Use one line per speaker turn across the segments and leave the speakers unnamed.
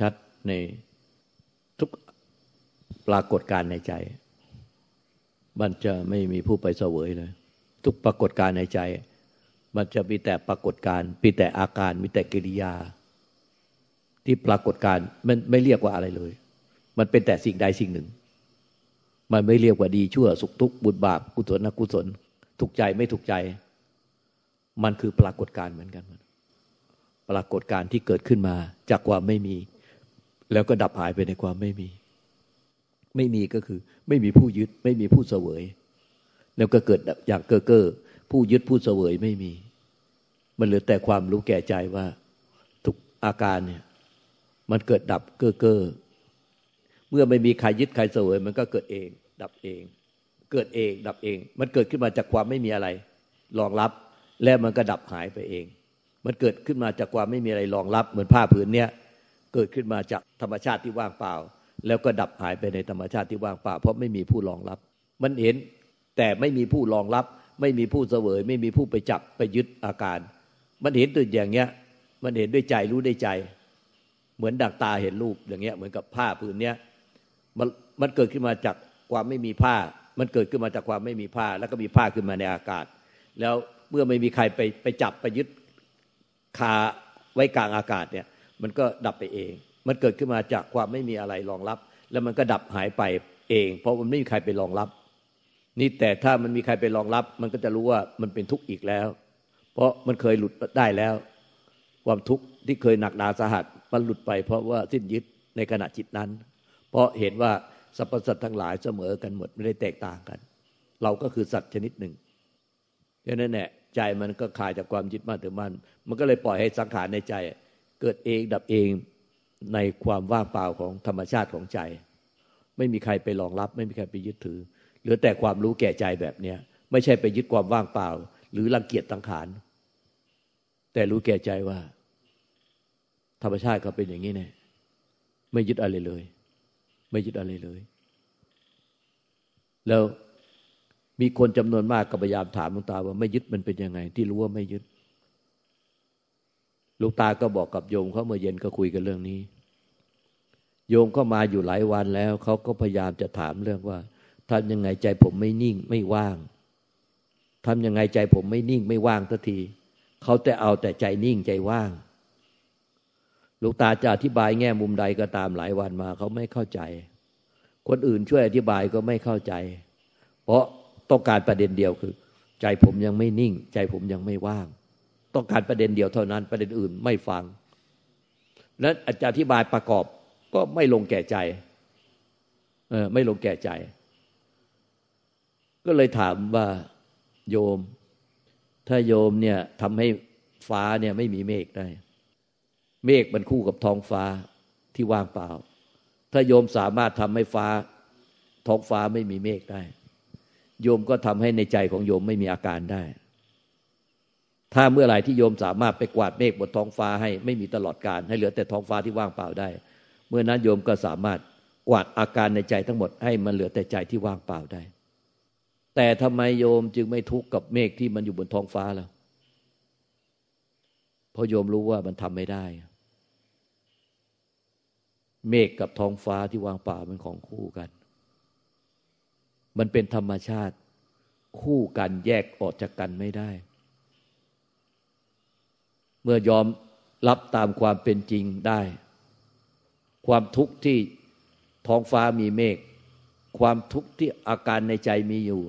ชัดในทุกปรากฏการในใจ มันจะไม่มีผู้ไปเสวยเลย ทุกปรากฏการในใจ มันจะมีแต่ปรากฏการมีแต่อาการมีแต่กิริยา ที่ปรากฏการมันไม่เรียกว่าอะไรเลย มันเป็นแต่สิ่งใดสิ่งหนึ่ง มันไม่เรียกว่าดีชั่วสุขทุกข์บุญบาปกุศลนกุศลถูกใจไม่ถูกใจ มันคือปรากฏการเหมือนกัน ปรากฏการที่เกิดขึ้นมาจากความไม่มี แล้วก็ดับหายไปในความไม่มี ไม่มีก็คือ ไม่มีผู้ยึด ไม่มีผู้เสวย แล้วก็เกิดอย่างเก้อเก้อผู้ยึดผู้เสวยไม่มี มันเหลือแต่ความรู้แก่ใจว่า ทุกอาการเนี่ย มันเกิดดับเก้อเก้อเมื่อไม่มีใครยึดใครเสวย มันก็เกิดเอง ดับเอง เกิดเองดับเอง มันเกิดขึ้นมาจากความไม่มีอะไรรองรับ แล้วมันก็ดับหายไปเอง มันเกิดขึ้นมาจากความไม่มีอะไรรองรับ เหมือนผ้าผืนเนี้ย เกิดขึ้นมาจากธรรมชาติที่ว่างเปล่า แล้วก็ดับหายไปในธรรมชาติที่ว่างเปล่า เพราะไม่มีผู้รองรับ มันเห็นแต่ไม่มีผู้รองรับ ไม่มีผู้เสวย ไม่มีผู้ไปจับไปยึดอาการ มันเห็นตัวอย่างเงี้ย มันเห็นด้วยใจรู้ด้วยใจ เหมือนดักตาเห็นรูปอย่างเงี้ยเหมือนกับผ้าผืนเนี้ยมันมันเกิดขึ้นมาจากความไม่มีผ้า มันเกิดขึ้นมาจากความไม่มีผ้า แล้วก็มีผ้าขึ้นมาในอากาศ แล้วเมื่อไม่มีใครไปไปจับไปยึดคาไว้กลางอากาศเนี่ย มันก็ดับไปเอง มันเกิดขึ้นมาจากความไม่มีอะไรรองรับ แล้วมันก็ดับหายไปเอง เพราะมันไม่มีใครไปรองรับ นี่แต่ถ้ามันมีใครไปรองรับ มันก็จะรู้ว่ามันเป็นทุกข์อีกแล้ว เพราะมันเคยหลุดได้แล้ว ความทุกข์ที่เคยหนักหนาสาหัสมันหลุดไป เพราะว่าสิ้นยึดในขณะจิตนั้น เพราะเห็นว่าสรรพสัตว์ทั้งหลายเสมอกันหมดไม่ได้แตกต่างกัน เราก็คือสัตว์ชนิดหนึ่งดังนั้นแหละใจมันก็คลายจากความยึดมั่นถือมั่นมันก็เลยปล่อยให้สังขารในใจ เกิดเองดับเองในความว่างเปล่าของธรรมชาติของใจ ไม่มีใครไปรองรับ ไม่มีใครไปยึดถือเหลือแต่ความรู้แก่ใจแบบเนี้ยไม่ใช่ไปยึดความว่างเปล่า หรือรังเกียจตังขานแต่รู้แก่ใจว่า ธรรมชาติเขาเป็นอย่างนี้แน่ไม่ยึดอะไรเลย ไม่ยึดอะไรเลย แล้วมีคนจำนวนมากก็พยายามถามหลวงตาว่าไม่ยึดมันเป็นยังไง ที่รู้ว่าไม่ยึด ลวงตาก็บอกกับโยมเขาเมื่อเย็นก็คุยกันเรื่องนี้ โยมก็มาอยู่หลายวันแล้วเขาก็พยายามจะถามเรื่องว่าทำยังไงใจผมไม่นิ่งไม่ว่างทำยังไงใจผมไม่นิ่งไม่ว่างสักทีเขาแต่เอาแต่ใจนิ่งใจว่าง ลูกตาจะอธิบายแง่มุมใดก็ตามหลายวันมาเขาไม่เข้าใจ คนอื่นช่วยอธิบายก็ไม่เข้าใจ เพราะต้องการประเด็นเดียวคือ ใจผมยังไม่นิ่ง ใจผมยังไม่ว่าง ต้องการประเด็นเดียวเท่านั้นประเด็นอื่นไม่ฟัง แล้วอาจารย์อธิบายประกอบก็ไม่ลงแก่ใจเออไม่ลงแก่ใจ ก็เลยถามว่าโยม ถ้าโยมเนี่ยทำให้ฟ้าเนี่ยไม่มีเมฆได้ เมฆมันคู่กับท้องฟ้าที่ว่างเปล่า ถ้าโยมสามารถทำให้ฟ้าท้องฟ้าไม่มีเมฆได้ โยมก็ทำให้ในใจของโยมไม่มีอาการได้ ถ้าเมื่อไหร่ที่โยมสามารถไปกวาดเมฆบนท้องฟ้าให้ไม่มีตลอดการให้เหลือแต่ท้องฟ้าที่ว่างเปล่าได้ เมื่อนั้นโยมก็สามารถกวาดอาการในใจทั้งหมดให้มันเหลือแต่ใจที่ว่างเปล่าได้ แต่ทำไมโยมจึงไม่ทุกข์กับเมฆที่มันอยู่บนท้องฟ้าล่ะเพราะโยมรู้ว่ามันทำไม่ได้ เมฆกับท้องฟ้าที่ว่างเปล่าเป็นของคู่กัน มันเป็นธรรมชาติ คู่กันแยกออกจากกันไม่ได้ เมื่อยอมรับตามความเป็นจริงได้ ความทุกข์ที่ท้องฟ้ามีเมฆความทุกข์ที่อาการในใจมีอยู่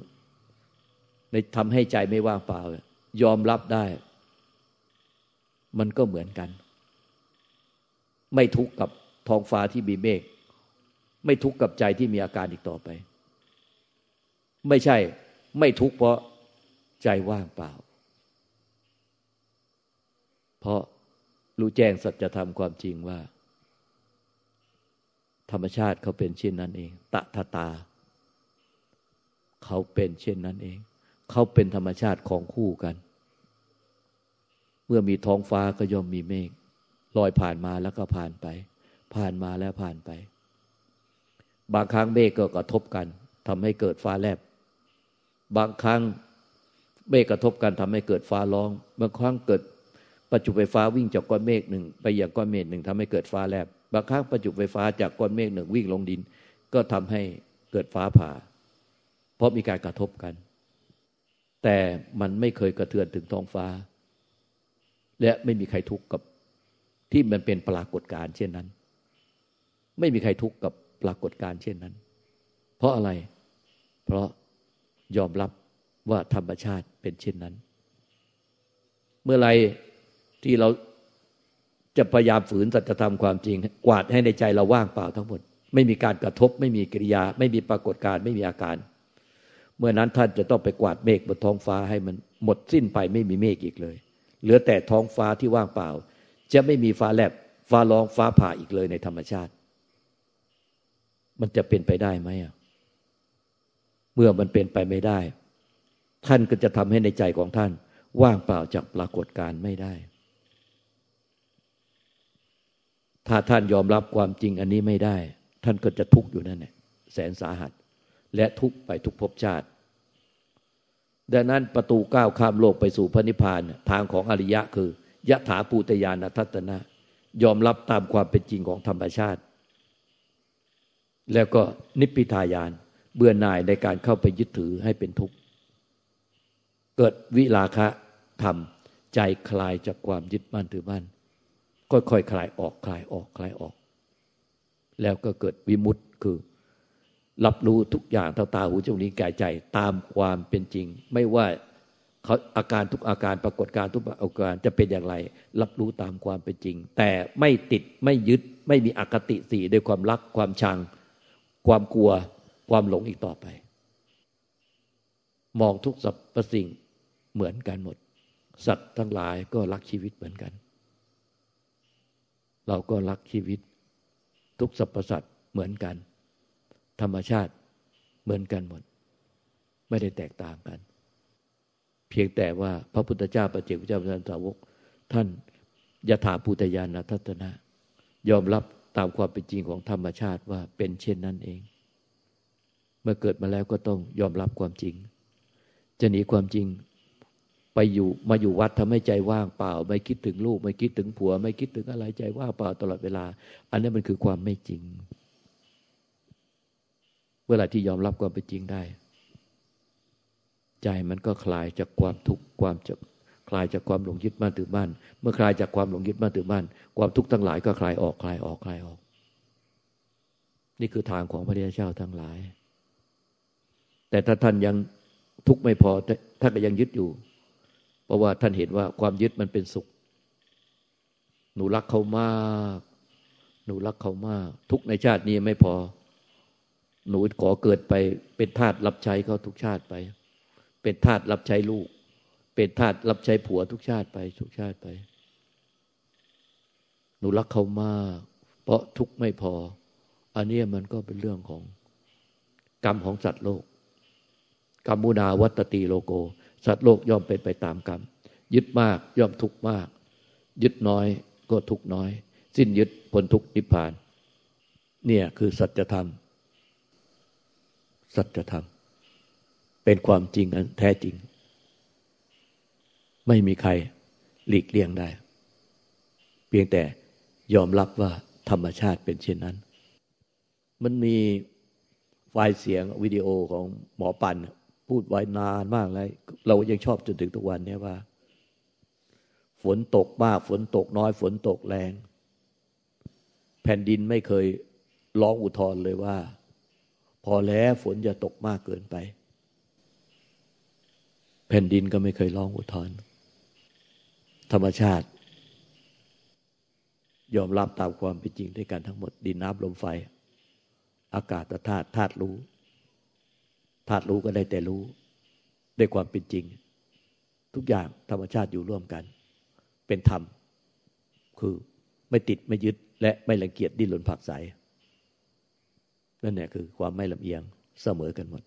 ในทำให้ใจไม่ว่างเปล่า ยอมรับได้ มันก็เหมือนกัน ไม่ทุกข์กับท้องฟ้าที่มีเมฆไม่ทุกข์กับใจที่มีอาการอีกต่อไป ไม่ใช่ ไม่ทุกข์เพราะใจว่างเปล่า เพราะรู้แจ้งสัจธรรมความจริงว่า ธรรมชาติเขาเป็นเช่นนั้นเอง ตะทตา เขาเป็นเช่นนั้นเอง เขาเป็นธรรมชาติของคู่กัน เมื่อมีท้องฟ้าก็ย่อมมีเมฆลอยผ่านมาแล้วก็ผ่านไป ผ่านมาแล้วผ่านไป บางครั้งเมฆก็กระทบกันทำให้เกิดฟ้าแลบบางครั้งเมฆกระทบกันทำให้เกิดฟ้าร้อง บางครั้งเกิด ประจุไฟฟ้าวิ่งจากก้อนเมฆหนึ่งไปยังก้อนเมฆหนึ่งทำให้เกิดฟ้าแลบบางครั้งประจุไฟฟ้าจากก้อนเมฆหนึ่งวิ่งลงดิน ก็ทำให้เกิดฟ้าผ่า เพราะมีการกระทบกัน แต่มันไม่เคยกระเทือนถึงท้องฟ้า และไม่มีใครทุกข์กับที่มันเป็นปรากฏการณ์เช่นนั้น ไม่มีใครทุกข์กับปรากฏการณ์เช่นนั้น เพราะอะไร เพราะยอมรับว่าธรรมชาติเป็นเช่นนั้น เมื่อไร ที่เราจะพยายามฝืนสัจธรรมความจริง กวาดให้ในใจเราว่างเปล่าทั้งหมด ไม่มีการกระทบ ไม่มีกิริยา ไม่มีปรากฏการไม่มีอาการ เมื่อนั้นท่านจะต้องไปกวาดเมฆบนท้องฟ้าให้มันหมดสิ้นไปไม่มีเมฆอีกเลย เหลือแต่ท้องฟ้าที่ว่างเปล่า จะไม่มีฟ้าแลบฟ้าร้องฟ้าผ่าอีกเลยในธรรมชาติ มันจะเป็นไปได้ไหมอะเมื่อมันเป็นไปไม่ได้ ท่านก็จะทำให้ในใจของท่าน ว่างเปล่าจากปรากฏการไม่ได้ ถ้าท่านยอมรับความจริงอันนี้ไม่ได้ ท่านก็จะทุกข์อยู่นั่นแหละแสนสาหัส และทุกข์ไปทุกภพชาติ ดังนั้นประตูก้าวข้ามโลกไปสู่พระนิพพาน ทางของอริยะคือยะถาปูตยานทัตนะ ยอมรับตามความเป็นจริงของธรรมชาติ แล้วก็นิพพิทายาน เบื่อหน่ายในการเข้าไปยึดถือให้เป็นทุกข์ เกิดวิลาคะธรรมใจคลายจากความยึดมั่นถือมั่น ค่อยๆคลายออกคลายออกคลายออก แล้วก็เกิดวิมุตต์คือ รับรู้ทุกอย่างเท่าตาหูจมูกลิ้นกายใจตามความเป็นจริง ไม่ว่าเขาอาการทุกอาการปรากฏการทุกอาการจะเป็นอย่างไร รับรู้ตามความเป็นจริง แต่ไม่ติดไม่ยึดไม่มีอคติสีด้วยความรักความชัง ความกลัวความหลงอีกต่อไป มองทุกสรรพสิ่งเหมือนกันหมด สัตว์ทั้งหลายก็รักชีวิตเหมือนกัน เราก็รักชีวิต ทุกสรรพสัตว์เหมือนกัน ธรรมชาติเหมือนกันหมด ไม่ได้แตกต่างกัน เพียงแต่ว่าพระพุทธเจ้าประเจกพระเจ้าพระสาวก ท่านยถาภูตยานาทัตนะ ยอมรับตามความเป็นจริงของธรรมชาติว่าเป็นเช่นนั้นเอง เมื่อเกิดมาแล้วก็ต้องยอมรับความจริง จะหนีความจริง ไปอยู่มาอยู่วัดทำให้ใจว่างเปล่า ไม่คิดถึงลูก ไม่คิดถึงผัว ไม่คิดถึงอะไรใจว่างเปล่าตลอดเวลา อันนี้มันคือความไม่จริง เวลาที่ยอมรับความเป็นจริงได้ ใจมันก็คลายจากความทุกข์ความจะคลายจากความหลงยึดมั่นถือมั่นเมื่อคลายจากความหลงยึดมั่นถือมั่นความทุกข์ทั้งหลายก็คลายออกคลายออกคลายออก นี่คือทางของพระเดชเจ้าทั้งหลาย แต่ถ้าท่านยังทุกข์ไม่พอท่านก็ยังยึดอยู่ เพราะว่าท่านเห็นว่าความยึดมันเป็นสุข หนูรักเขามาก หนูรักเขามาก ทุกในชาตินี้ไม่พอ หนูขอเกิดไป เป็นทาสรับใช้เขาทุกชาติไป เป็นทาสรับใช้ลูก เป็นทาสรับใช้ผัวทุกชาติไป ทุกชาติไป หนูรักเขามาก เพราะทุกไม่พอ อันนี้มันก็เป็นเรื่องของกรรมของสัตว์โลกกรรมุนาวัตติโลโก สัตว์โลกย่อมเป็นไปตามกรรม ยึดมากย่อมทุกข์มาก ยึดน้อยก็ทุกข์น้อย สิ้นยึดพ้นทุกข์นิพพาน เนี่ยคือสัจธรรม สัจธรรม เป็นความจริงอันแท้จริง ไม่มีใครหลีกเลี่ยงได้ เพียงแต่ยอมรับว่าธรรมชาติเป็นเช่นนั้น มันมีไฟล์เสียงวิดีโอของหมอปัน พูดไว้นานมากเลยเรายังชอบจนถึงทุกวันนี้ว่า ฝนตกมากฝนตกน้อย ฝนตกแรง แผ่นดินไม่เคยร้องอุทธรเลยว่า พอแล้วฝนจะตกมากเกินไป แผ่นดินก็ไม่เคยร้องอุทธรธรรมชาติ ยอมรับตามความเป็นจริงด้วยกันทั้งหมดดินน้ำลมไฟ อากาศธาตุธาตุรู้ ธาตุรู้ก็ได้แต่รู้ด้วยความเป็นจริง ทุกอย่างธรรมชาติอยู่ร่วมกัน เป็นธรรม คือไม่ติดไม่ยึดและไม่รังเกียจดิ้นรนผักใสนั่นแหละคือความไม่ลำเอียงเสมอกันหมด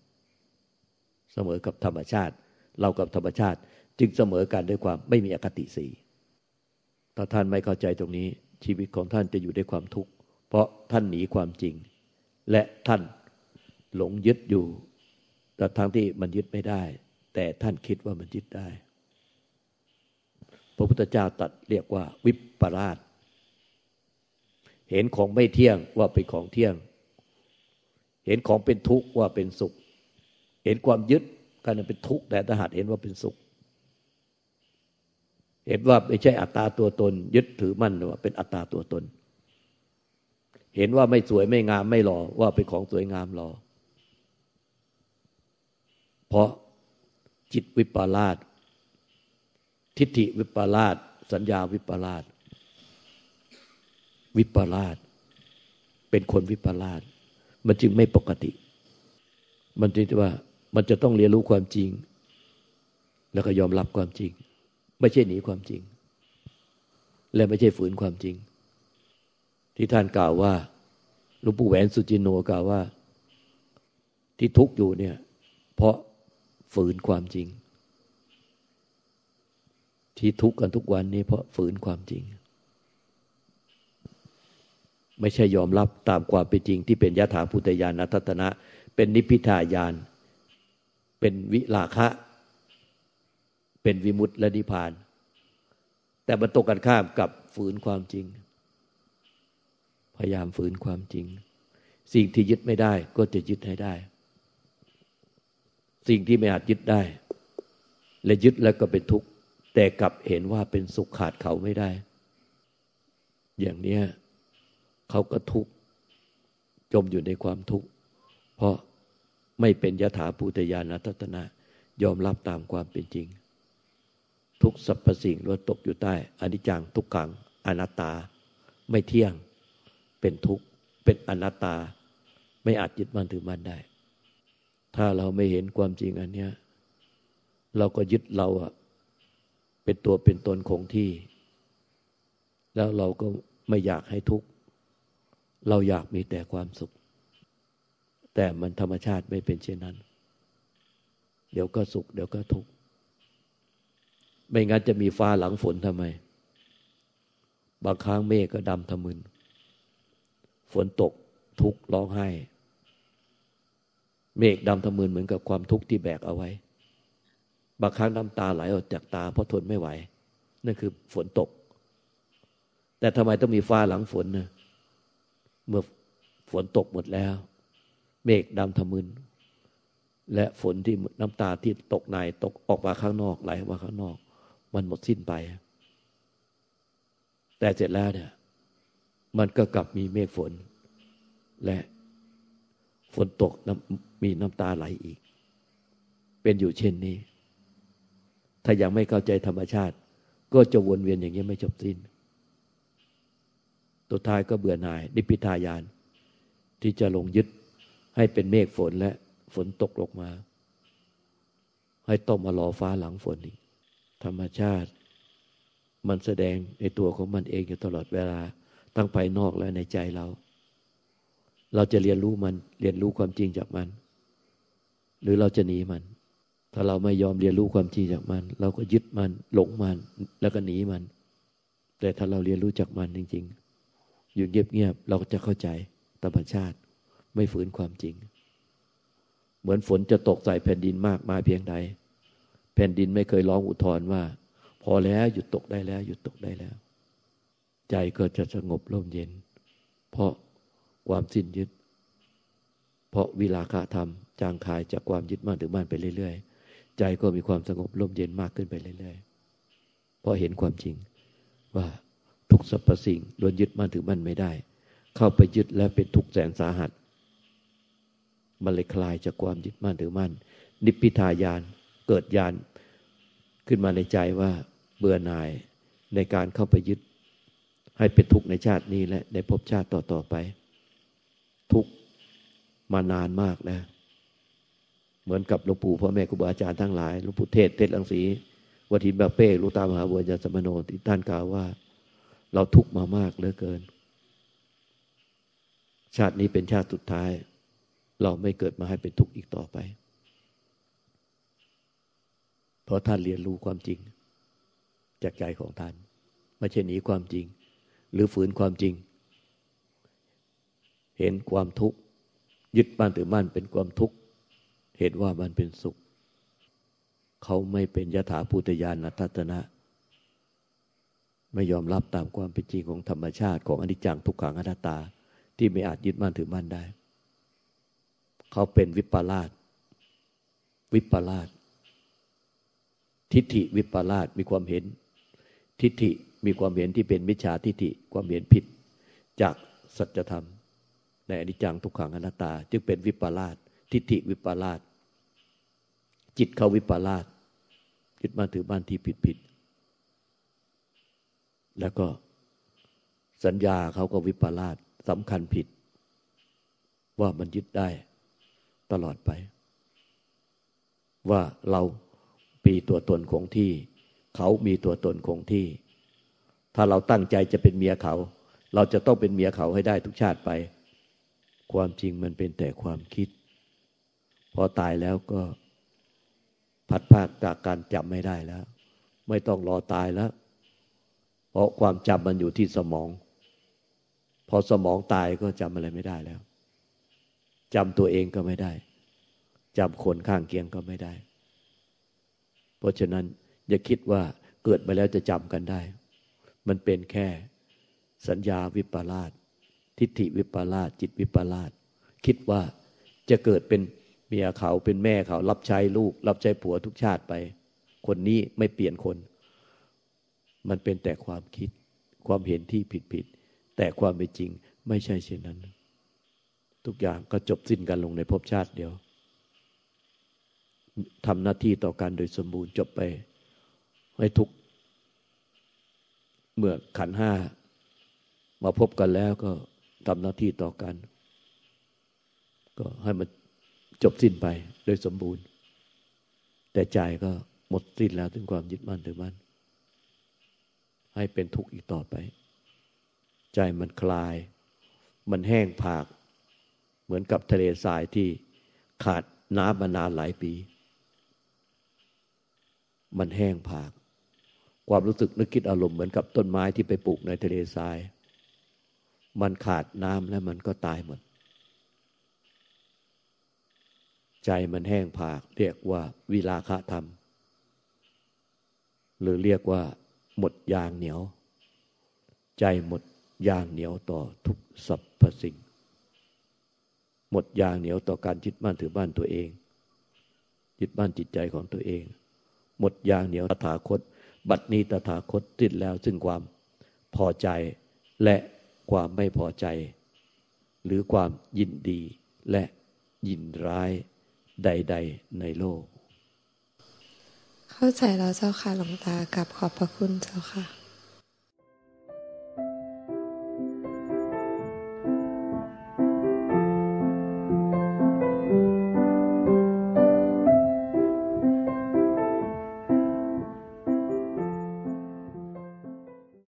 เสมอกับธรรมชาติ เรากับธรรมชาติ จึงเสมอกันด้วยความไม่มีอคติสีถ้าท่านไม่เข้าใจตรงนี้ ชีวิตของท่านจะอยู่ด้วยความทุกข์เพราะท่านหนีความจริง และท่านหลงยึดอยู่ แต่ทั้งที่มันยึดไม่ได้ แต่ท่านคิดว่ามันยึดได้ พระพุทธเจ้าตัดเรียกว่า วิปลาสเห็นของไม่เที่ยงว่าเป็นของเที่ยง เห็นของเป็นทุกข์ว่าเป็นสุข เห็นความยึดการเป็นทุกข์แต่ถ้าหากเห็นว่าเป็นสุข เห็นว่าไม่ใช่อัตตาตัวตน ยึดถือมั่นว่าเป็นอัตตาตัวตน เห็นว่าไม่สวยไม่งามไม่หล่อว่าเป็นของสวยงามหล่อ เพราะจิตวิปลาสทิฏฐิวิปลาสสัญญาวิปลาสวิปลาสเป็นคนวิปลาสมันจึงไม่ปกติ มันจึงว่ามันจะต้องเรียนรู้ความจริง แล้วก็ยอมรับความจริง ไม่ใช่หนีความจริง และไม่ใช่ฝืนความจริง ที่ท่านกล่าวว่าหลวงปู่แหวนสุจินโนกล่าวว่า ที่ทุกข์อยู่เนี่ย เพราะ ฝืนความจริง ที่ทุกข์กันทุกวันนี้เพราะฝืนความจริง ไม่ใช่ยอมรับตามความเป็นจริง ที่เป็นยถาพุทธญาณทัตตนะ เป็นนิพพิทายาน เป็นวิลาคะ เป็นวิมุตติและนิพพาน แต่มันตรงกันข้ามกับฝืนความจริง พยายามฝืนความจริง สิ่งที่ยึดไม่ได้ก็จะยึดให้ได้ สิ่งที่ไม่อาจยึดได้ และยึดแล้วก็เป็นทุกข์ แต่กลับเห็นว่าเป็นสุขขาดเขาไม่ได้ อย่างนี้เขาก็ทุกข์จมอยู่ในความทุกข์ เพราะไม่เป็นยถาภูตยานัตตนะ ยอมรับตามความเป็นจริง ทุกสรรพสิ่งล้วนตกอยู่ใต้อนิจจังทุกขังอนัตตา ไม่เที่ยงเป็นทุกข์เป็นอนัตตา ไม่อาจยึดมั่นถือมั่นได้ ถ้าเราไม่เห็นความจริงอันเนี้ย เราก็ยึดเราอะเป็นตัวเป็นตนคงที่ แล้วเราก็ไม่อยากให้ทุกข์ เราอยากมีแต่ความสุข แต่มันธรรมชาติไม่เป็นเช่นนั้น เดี๋ยวก็สุข เดี๋ยวก็ทุกข์ ไม่งั้นจะมีฟ้าหลังฝนทำไม บางครั้งเมฆก็ดำทะมึน ฝนตกทุกข์ร้องไห้ เมฆดำทะมึนเหมือนกับความทุกข์ที่แบกเอาไว้ บางครั้งน้ำตาไหลออกจากตาเพราะทนไม่ไหว นั่นคือฝนตก แต่ทำไมต้องมีฟ้าหลังฝนเนะเมื่อฝนตกหมดแล้ว เมฆดำทะมึนและฝนที่น้ำตาที่ตกในตกออกมาข้างนอกไหลมาข้างนอก มันหมดสิ้นไป แต่เสร็จแล้วเนี่ย มันก็กลับมีเมฆฝนและ ฝนตกมีน้ำตาไหลอีก เป็นอยู่เช่นนี้ ถ้ายังไม่เข้าใจธรรมชาติ ก็จะวนเวียนอย่างนี้ไม่จบสิ้น ตัวท้ายก็เบื่อหน่ายนิพิทายาน ที่จะลงยึดให้เป็นเมฆฝนและฝนตกลงมา ให้ต้องมารอฟ้าหลังฝนอีกธรรมชาติมันแสดงในตัวของมันเองอยู่ตลอดเวลาตั้งภายนอกและในใจเรา เราจะเรียนรู้มัน เรียนรู้ความจริงจากมัน หรือเราจะหนีมัน ถ้าเราไม่ยอมเรียนรู้ความจริงจากมัน เราก็ยึดมัน หลงมัน แล้วก็หนีมัน แต่ถ้าเราเรียนรู้จากมันจริง ๆ อยู่เงียบๆเราก็จะเข้าใจธรรมชาติ ไม่ฝืนความจริง เหมือนฝนจะตกใส่แผ่นดินมากมาเพียงใด แผ่นดินไม่เคยร้องอุทธรว่า พอแล้วหยุดตกได้แล้ว หยุดตกได้แล้ว ใจก็จะสงบร่มเย็น เพราะ ความสิ้นยึด เพราะวิลาคะธรรม จางคายจากความยึดมั่นถือมั่นไปเรื่อยๆ ใจก็มีความสงบร่มเย็นมากขึ้นไปเรื่อยๆ เพราะเห็นความจริงว่าทุกสรรพสิ่งล้วนยึดมั่นถือมั่นไม่ได้ เข้าไปยึดแล้วเป็นทุกข์แสนสาหัสมันเลยคลายจากความยึดมั่นถือมั่น นิพพิทายานเกิดยานขึ้นมาในใจว่าเบื่อหน่ายในการเข้าไปยึด ให้เป็นทุกข์ในชาตินี้และในภพชาติต่อๆไป ทุกมานานมากแล้วเหมือนกับหลวงปู่พ่อแม่ครูบาอาจารย์ทั้งหลายหลวงปู่เทศเทศลังสีวัติบาเป้ลูกตามหาบัวญาสมโนที่ท่านกล่าวว่า เราทุกข์มามากเหลือเกิน ชาตินี้เป็นชาติสุดท้าย เราไม่เกิดมาให้เป็นทุกข์อีกต่อไป เพราะท่านเรียนรู้ความจริง จากใจของท่านไม่ใช่หนีความจริง หรือฝืนความจริง เห็นความทุกข์ยึดมั่นถือมั่นเป็นความทุกข์เห็นว่ามันเป็นสุข เขาไม่เป็นยถาภูตยานนัตตนะ ไม่ยอมรับตามความเป็นจริงของธรรมชาติของอนิจจังทุกขังอนัตตาที่ไม่อาจยึดมั่นถือมั่นได้ เขาเป็นวิปลาสวิปลาสทิฏฐิวิปลาสมีความเห็น ทิฏฐิมีความเห็นที่เป็นมิจฉาทิฏฐิความเห็นผิดจากสัจธรรม ในอนิจจังทุกขังอนัตตา จึงเป็นวิปลาสทิฏฐิวิปลาสจิตเขาวิปลาสยึดมาถือบ้านที่ผิดผิดแล้วก็สัญญาเขาก็วิปลาสสำคัญผิด ว่ามันยึดได้ตลอดไป ว่าเราปีตัวตนคงที่ เขามีตัวตนคงที่ ถ้าเราตั้งใจจะเป็นเมียเขา เราจะต้องเป็นเมียเขาให้ได้ทุกชาติไป ความจริงมันเป็นแต่ความคิด พอตายแล้วก็พัดภาคจากการจำไม่ได้แล้ว ไม่ต้องรอตายแล้ว เพราะความจำมันอยู่ที่สมอง พอสมองตายก็จำอะไรไม่ได้แล้วจำตัวเองก็ไม่ได้จำคนข้างเคียงก็ไม่ได้ เพราะฉะนั้นอย่าคิดว่าเกิดมาแล้วจะจำกันได้ มันเป็นแค่สัญญาวิปลาส ทิฏฐิวิปลาสจิตวิปลาสคิดว่าจะเกิดเป็นเมียเขาเป็นแม่เขา รับใช้ลูก รับใช้ผัวทุกชาติไป คนนี้ไม่เปลี่ยนคน มันเป็นแต่ความคิดความเห็นที่ผิดผิดแต่ความเป็นจริงไม่ใช่เช่นนั้น ทุกอย่างก็จบสิ้นกันลงในภพชาติเดียวทำหน้าที่ต่อการโดยสมบูรณ์จบไป ให้ทุกเมื่อขันห้ามาพบกันแล้วก็ ทำหน้าที่ต่อกัน ก็ให้มันจบสิ้นไปโดยสมบูรณ์ แต่ใจก็หมดสิ้นแล้วถึงความยึดมั่นถือมั่นให้เป็นทุกข์อีกต่อไป ใจมันคลาย มันแห้งผาก เหมือนกับทะเลทรายที่ขาดน้ำมานานหลายปี มันแห้งผาก ความรู้สึกนึกคิดอารมณ์เหมือนกับต้นไม้ที่ไปปลูกในทะเลทราย มันขาดน้ำแล้วมันก็ตายหมด ใจมันแห้งผาก เรียกว่าวิลาคะธรรม หรือเรียกว่า หมดยางเหนียว ใจหมดยางเหนียวต่อทุกสรรพสิ่ง หมดยางเหนียวต่อการยึดบ้านถือบ้านตัวเองยึดบ้านจิตใจของตัวเอง หมดยางเหนียวตถาคต บัดนี้ตถาคตติดแล้วซึ่งความพอใจและ ความไม่พอใจ หรือความยินดีและยินร้ายใด ๆ ในโลก
เข้าใจแล้วเจ้าค่ะหลวงตากับขอบพระคุณเจ้าค่ะ